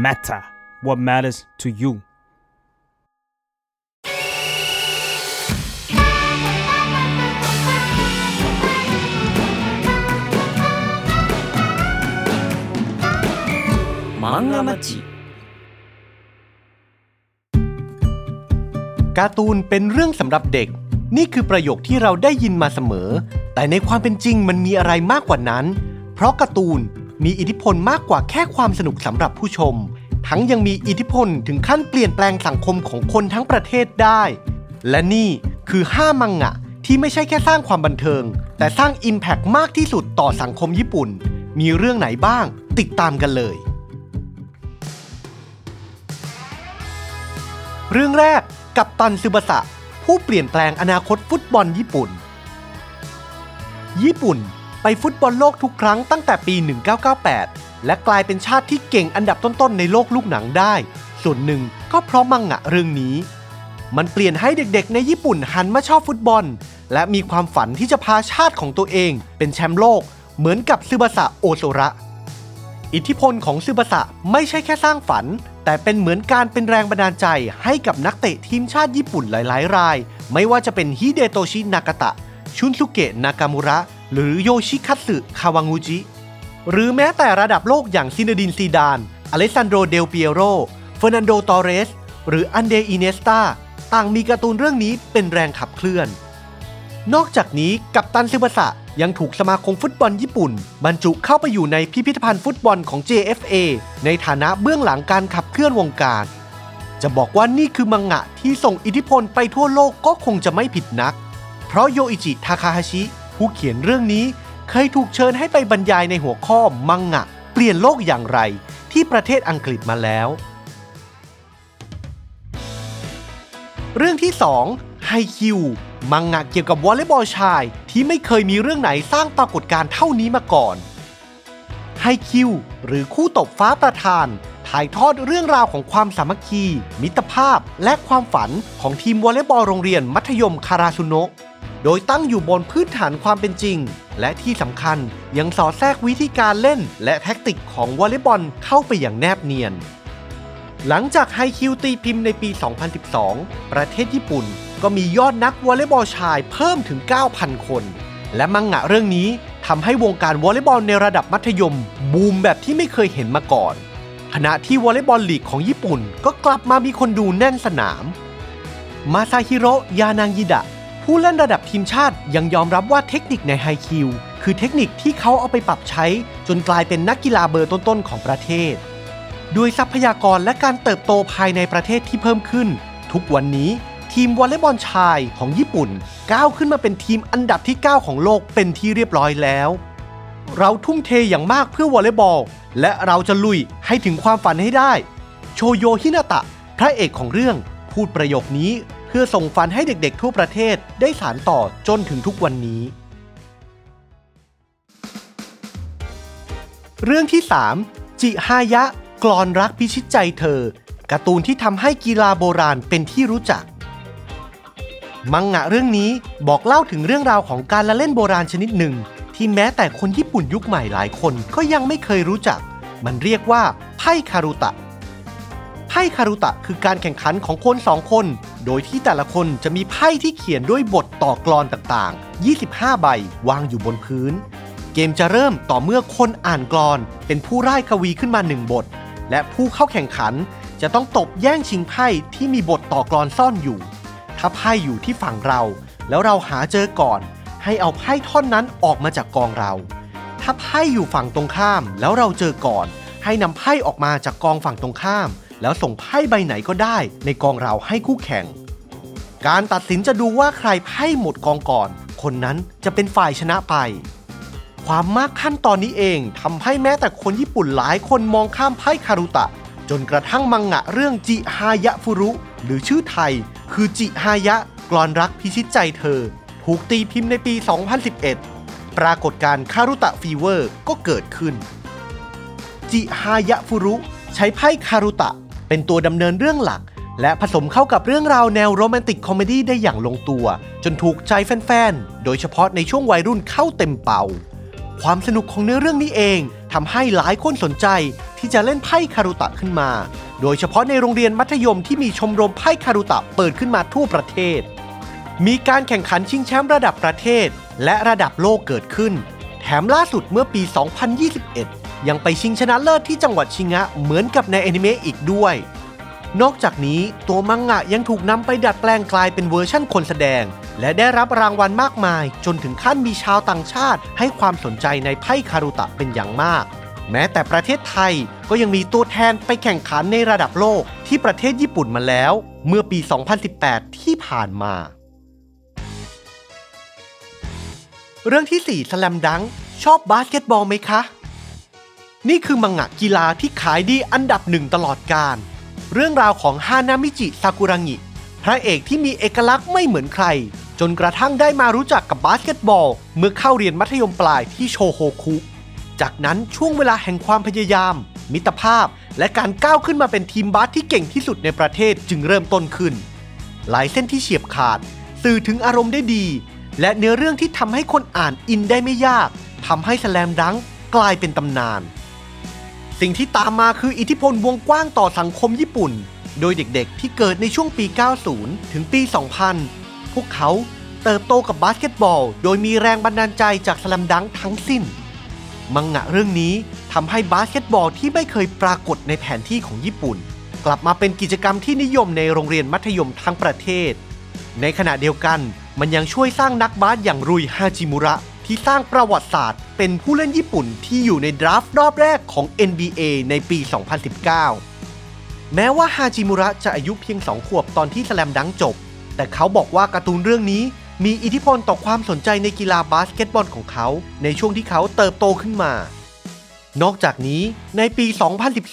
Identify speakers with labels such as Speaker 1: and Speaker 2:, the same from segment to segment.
Speaker 1: matter what matters to you
Speaker 2: 漫画町
Speaker 3: การ์ตูนเป็นเรื่องสำหรับเด็ก นี่คือประโยคที่เราได้ยินมาเสมอ แต่ในความเป็นจริงมันมีอะไรมากกว่านั้น เพราะการ์ตูน มีอิทธิพลมากกว่าแค่ความสนุกสำหรับผู้ชม ทั้งยังมีอิทธิพลถึงขั้นเปลี่ยนแปลงสังคมของคนทั้งประเทศได้ และนี่คือ5มังงะที่ไม่ใช่แค่สร้างความบันเทิง แต่สร้าง Impact มากที่สุดต่อสังคมญี่ปุ่น มีเรื่องไหนบ้าง ติดตามกันเลย เรื่องแรกกับตันซึบะสะ ผู้เปลี่ยนแปลงอนาคตฟุตบอลญี่ปุ่น ญี่ปุ่น ไปฟุตบอลโลกทุกครั้งตั้งแต่ปี 1998 และกลายเป็นชาติที่เก่งอันดับต้นๆในโลกลูกหนังได้ ส่วนหนึ่งก็เพราะมังงะเรื่องนี้ มันเปลี่ยนให้เด็กๆ ในญี่ปุ่นหันมาชอบฟุตบอล และมีความฝันที่จะพาชาติของตัวเอง เป็นแชมป์โลก เหมือนกับซึบะสะโอโซระ อิทธิพลของซึบะสะไม่ใช่แค่สร้างฝัน แต่เป็นเหมือนการเป็นแรงบันดาลใจให้กับนักเตะทีมชาติญี่ปุ่นหลายๆ ราย ไม่ว่าจะเป็นฮิเดโตชินากาตะชุนสุเกะนากามุระ หรือโยชิคัตสึคาวางูจิ หรือแม้แต่ระดับโลกอย่างซีเนดีนซีดาน อเลสซานโดรเดลเปียโร เฟอร์นันโดตอเรส หรืออันเดรสอิเนียสตาต่างมีการ์ตูนเรื่องนี้เป็นแรงขับเคลื่อน นอกจากนี้กัปตันสึบาสะยังถูกสมาคมฟุตบอลญี่ปุ่น บรรจุเข้าไปอยู่ในพิพิธภัณฑ์ฟุตบอลของ JFA ในฐานะเบื้องหลังการขับเคลื่อนวงการ จะบอกว่านี่คือมังงะที่ส่งอิทธิพลไปทั่วโลกก็คงจะไม่ผิดนัก เพราะโยอิจิทาคาฮาชิ ผู้เขียนเรื่องนี้เคยถูกเชิญให้ไปบรรยายในหัวข้อมังงะ เปลี่ยนโลกอย่างไรที่ประเทศอังกฤษมาแล้ว เรื่องที่2ไฮคิวมังงะเกี่ยวกับวอลเลย์บอลชายที่ไม่เคยมีเรื่องไหนสร้างปรากฏการณ์เท่านี้มาก่อนไฮคิวหรือคู่ตบฟ้าประธานถ่ายทอดเรื่องราวของความสามัคคี มิตรภาพ และความฝันของทีมวอลเลย์บอลโรงเรียนมัธยมคาราซุโนะ โดยตั้งอยู่บนพื้นฐานความเป็นจริง และที่สำคัญยังสอดแทรกวิธีการเล่น และแท็กติกของวอลเลย์บอลเข้าไปอย่างแนบเนียน หลังจากไฮคิวตีพิมพ์ในปี 2012 ประเทศญี่ปุ่นก็มียอดนักวอลเลย์บอลชายเพิ่มถึง 9,000 คน และมังงะเรื่องนี้ทำให้วงการวอลเลย์บอลในระดับมัธยม บูมแบบที่ไม่เคยเห็นมาก่อนขณะที่วอลเลย์บอลลีกของญี่ปุ่นก็กลับมามีคนดูแน่นสนาม มาซาฮิโรยานางิดะ ผู้เล่นระดับทีมชาติยังยอมรับว่าเทคนิคในไฮคิวคือเทคนิคที่เขาเอาไปปรับใช้ จนกลายเป็นนักกีฬาเบอร์ต้นๆของประเทศ ด้วยทรัพยากรและการเติบโตภายในประเทศที่เพิ่มขึ้น ทุกวันนี้ทีมวอลเลย์บอลชายของญี่ปุ่น ก้าวขึ้นมาเป็นทีมอันดับที่ 9 ของโลกเป็นที่เรียบร้อยแล้ว เราทุ่มเทอย่างมากเพื่อวอลเลย์บอล และเราจะลุยให้ถึงความฝันให้ได้ โชโยฮินาตะ พระเอกของเรื่องพูดประโยคนี้ เพื่อส่งฝันให้เด็กๆทั่วประเทศได้สานต่อจนถึงทุกวันนี้ เรื่องที่ 3 จิฮายะกลอนรักพิชิตใจเธอ การ์ตูนที่ทำให้กีฬาโบราณเป็นที่รู้จัก มังงะเรื่องนี้บอกเล่าถึงเรื่องราวของการละเล่นโบราณชนิดหนึ่ง ที่แม้แต่คนญี่ปุ่นยุคใหม่หลายคนก็ยังไม่เคยรู้จัก มันเรียกว่าไพ่คารุตะไพ่คารุตะคือการแข่งขันของคนสองคน โดยที่แต่ละคนจะมีไพ่ที่เขียนด้วยบทต่อกลอนต่างๆ 25 ใบวางอยู่บนพื้น เกมจะเริ่มต่อเมื่อคนอ่านกลอน เป็นผู้ร่ายกวีขึ้นมาหนึ่งบท และผู้เข้าแข่งขันจะต้องตบแย่งชิงไพ่ที่มีบทต่อกลอนซ่อนอยู่ ถ้าไพ่อยู่ที่ฝั่งเรา แล้วเราหาเจอก่อน ให้เอาไพ่ท่อนนั้นออกมาจากกองเรา ถ้าไพ่อยู่ฝั่งตรงข้ามแล้วเราเจอก่อน ให้นำไพ่ออกมาจากกองฝั่งตรงข้าม แล้วส่งไพ่ใบไหนก็ได้ในกองเราให้คู่แข่ง การตัดสินจะดูว่าใครไพ่หมดกองก่อน คนนั้นจะเป็นฝ่ายชนะไป ความมากขั้นตอนนี้เองทำให้แม้แต่คนญี่ปุ่นหลายคนมองข้ามไพ่คารุตะ จนกระทั่งมังงะเรื่องจิฮายะฟุรุ หรือชื่อไทย คือจิฮายะกลอนรักพิชิตใจเธอ ถูกตีพิมพ์ในปี 2011 ปรากฏการณ์คารุตะ fever ก็เกิดขึ้นจิฮายะฟุรุ ใช้ไพ่คารุตะ เป็นตัวดำเนินเรื่องหลัก และผสมเข้ากับเรื่องราวแนว romantic comedy ได้อย่างลงตัว จนถูกใจแฟนๆ โดยเฉพาะในช่วงวัยรุ่นเข้าเต็มเป่า ความสนุกของเนื้อเรื่องนี้เองทำให้หลายคนสนใจที่จะเล่นไพ่คารุตะขึ้นมา โดยเฉพาะในโรงเรียนมัธยมที่มีชมรมไพ่คารุตะเปิดขึ้นมาทั่วประเทศ มีการแข่งขันชิงแชมป์ระดับประเทศ และระดับโลกเกิดขึ้น แถมล่าสุดเมื่อปี 2021 ยังไปชิงชนะเลิศที่จังหวัดชิงะเหมือนกับในแอนิเมะอีกด้วย นอกจากนี้ตัวมังงะยังถูกนำไปดัดแปลงกลายเป็นเวอร์ชั่นคนแสดง และได้รับรางวัลมากมาย จนถึงขั้นมีชาวต่างชาติ ให้ความสนใจในไพ่คารุตะเป็นอย่างมาก แม้แต่ประเทศไทยก็ยังมีตัวแทนไปแข่งขันในระดับโลกที่ประเทศญี่ปุ่นมาแล้ว เมื่อปี 2018 ที่ผ่านมา เรื่องที่4สแลมดังชอบบาสเกตบอลไหมคะ นี่คือมังงะกีฬาที่ขายดีอันดับหนึ่งตลอดกาล เรื่องราวของฮานามิจิซากุระงิ พระเอกที่มีเอกลักษณ์ไม่เหมือนใคร จนกระทั่งได้มารู้จักกับบาสเกตบอล เมื่อเข้าเรียนมัธยมปลายที่โชโฮคุ จากนั้นช่วงเวลาแห่งความพยายาม มิตรภาพ และการก้าวขึ้นมาเป็นทีมบาสที่เก่งที่สุดในประเทศจึงเริ่มต้นขึ้น หลายเส้นที่เฉียบขาด สื่อถึงอารมณ์ได้ดี และเนื้อเรื่องที่ทำให้คนอ่านอินได้ไม่ยากทำให้สแลมดังก์กลายเป็นตำนาน สิ่งที่ตามมาคืออิทธิพลวงกว้างต่อสังคมญี่ปุ่น โดยเด็กๆ ที่เกิดในช่วงปี 90 ถึงปี 2000 พวกเขาเติบโตกับบาสเกตบอล โดยมีแรงบันดาลใจจากสแลมดังก์ทั้งสิ้น มังงะเรื่องนี้ทำให้บาสเกตบอลที่ไม่เคยปรากฏในแผนที่ของญี่ปุ่น กลับมาเป็นกิจกรรมที่นิยมในโรงเรียนมัธยมทั้งประเทศ ในขณะเดียวกันมันยังช่วยสร้างนักบาสอย่างรุยฮาจิมุระ ที่สร้างประวัติศาสตร์ เป็นผู้เล่นญี่ปุ่นที่อยู่ใน draft รอบแรกของ NBA ในปี 2019 แม้ว่าฮาจิมุระจะอายุเพียง 2 ขวบตอนที่สแลมดังก์จบ แต่เขาบอกว่าการ์ตูนเรื่องนี้มีอิทธิพลต่อความสนใจในกีฬาบาสเกตบอลของเขา ในช่วงที่เขาเติบโตขึ้นมา นอกจากนี้ในปี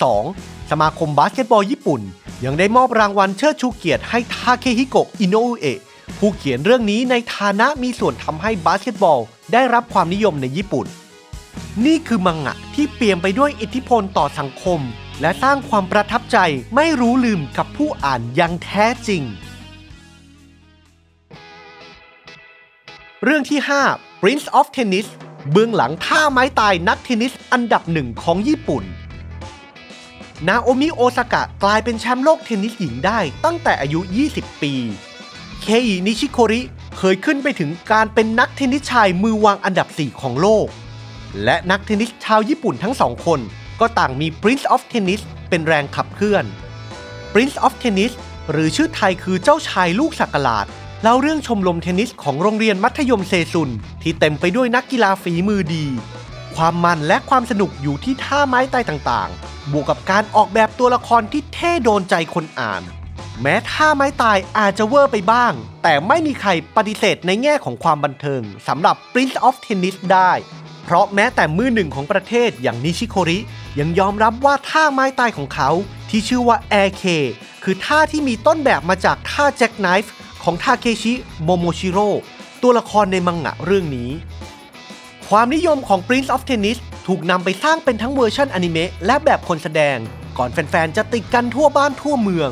Speaker 3: 2012 สมาคมบาสเกตบอลญี่ปุ่น ยังได้มอบรางวัลเชิดชูเกียรติให้ทาเคฮิโกะอิโนเอะ ผู้เขียนเรื่องนี้ในฐานะมีส่วนทำให้บาสเกตบอล ได้รับความนิยมในญี่ปุ่น นี่คือมังงะที่เปี่ยมไปด้วยอิทธิพลต่อสังคม และสร้างความประทับใจไม่รู้ลืมกับผู้อ่านอย่างแท้จริง เรื่องที่ 5 Prince of Tennis เบื้องหลังท่าไม้ตายนักเทนนิสอันดับหนึ่งของญี่ปุ่น นาโอมิโอซากะกลายเป็นแชมป์โลกเทนนิสหญิงได้ตั้งแต่อายุ 20 ปี เคอินิชิโคริเคยขึ้นไปถึงการเป็นนักเทนนิสชายมือวางอันดับ 4 ของโลก และนักเทนนิสชาวญี่ปุ่นทั้งสองคน ก็ต่างมี Prince of Tennis เป็นแรงขับเคลื่อน Prince of Tennis หรือชื่อไทยคือเจ้าชายลูกสักหลาดเล่าเรื่องชมรมเทนนิสของโรงเรียนมัธยมเซชุน ที่เต็มไปด้วยนักกีฬาฝีมือดี ความมันและความสนุกอยู่ที่ท่าไม้ตายต่างๆ บวกกับการออกแบบตัวละครที่เท่โดนใจคนอ่าน แม้ท่าไม้ตายอาจจะเวอร์ไปบ้าง แต่ไม่มีใครปฏิเสธในแง่ของความบันเทิงสำหรับ Prince of Tennis ได้ เพราะแม้แต่มือหนึ่งของประเทศอย่างนิชิโคริ ยังยอมรับว่าท่าไม้ตายของเขาที่ชื่อว่า AK คือท่าที่มีต้นแบบมาจากท่า jackknife ของทาเคชิโมโมชิโร่ตัวละครในมังงะเรื่องนี้ ความนิยมของ Prince of Tennis ถูกนำไปสร้างเป็นทั้งเวอร์ชันอนิเมะและแบบคนแสดง ก่อนแฟนๆ จะติดกันทั่วบ้านทั่วเมือง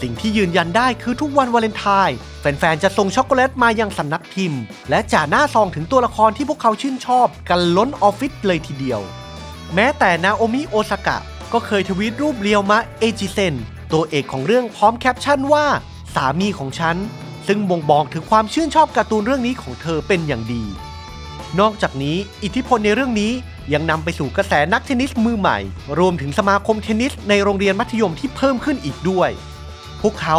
Speaker 3: สิ่งที่ยืนยันได้คือทุกวันวาเลนไทน์แฟนๆ จะส่งช็อกโกแลตมายังสำนักพิมพ์ และจ่าหน้าซองถึงตัวละครที่พวกเขาชื่นชอบกันล้นออฟฟิศเลยทีเดียว แม้แต่นาโอมิโอซากะก็เคยทวีตรูปเรียวมะเอจิเซนตัวเอกของเรื่องพร้อมแคปชั่นว่า สามีของฉัน ซึ่งบ่งบอกถึงความชื่นชอบการ์ตูนเรื่องนี้ของเธอเป็นอย่างดี นอกจากนี้อิทธิพลในเรื่องนี้ยังนำไปสู่กระแสนักเทนนิสมือใหม่ รวมถึงสมาคมเทนนิสในโรงเรียนมัธยมที่เพิ่มขึ้นอีกด้วย วกเขา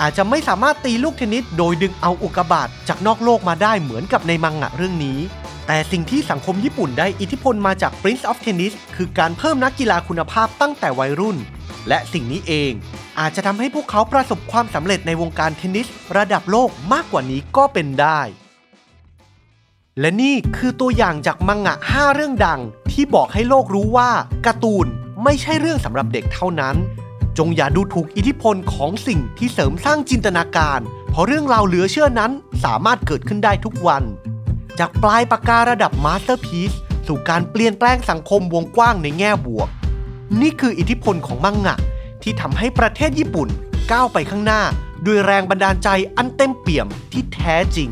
Speaker 3: อาจจะไม่สามารถตีลูกเทนนิสโดยดึงเอาอุกกาบาตจากนอกโลกมาได้เหมือนกับในมังงะเรื่องนี้ แต่สิ่งที่สังคมญี่ปุ่นได้อิทธิพลมาจาก Prince of Tennis คือการเพิ่มนักกีฬาคุณภาพตั้งแต่วัยรุ่น และสิ่งนี้เองอาจจะทำให้พวกเขาประสบความสำเร็จในวงการเทนนิสระดับโลกมากกว่านี้ก็เป็นได้ และนี่คือตัวอย่างจากมังงะ 5 เรื่องดังที่บอกให้โลกรู้ว่าการ์ตูนไม่ใช่เรื่องสำหรับเด็กเท่านั้น จงอย่าดูถูกอิทธิพลของสิ่งที่เสริมสร้างจินตนาการ เพราะเรื่องราวเหลือเชื่อนั้นสามารถเกิดขึ้นได้ทุกวัน จากปลายปากการะดับ masterpieceสู่การเปลี่ยนแปลงสังคมวงกว้างในแง่บวก นี่คืออิทธิพลของมังงะ ที่ทำให้ประเทศญี่ปุ่นก้าวไปข้างหน้า ด้วยแรงบันดาลใจอันเต็มเปี่ยมที่แท้จริง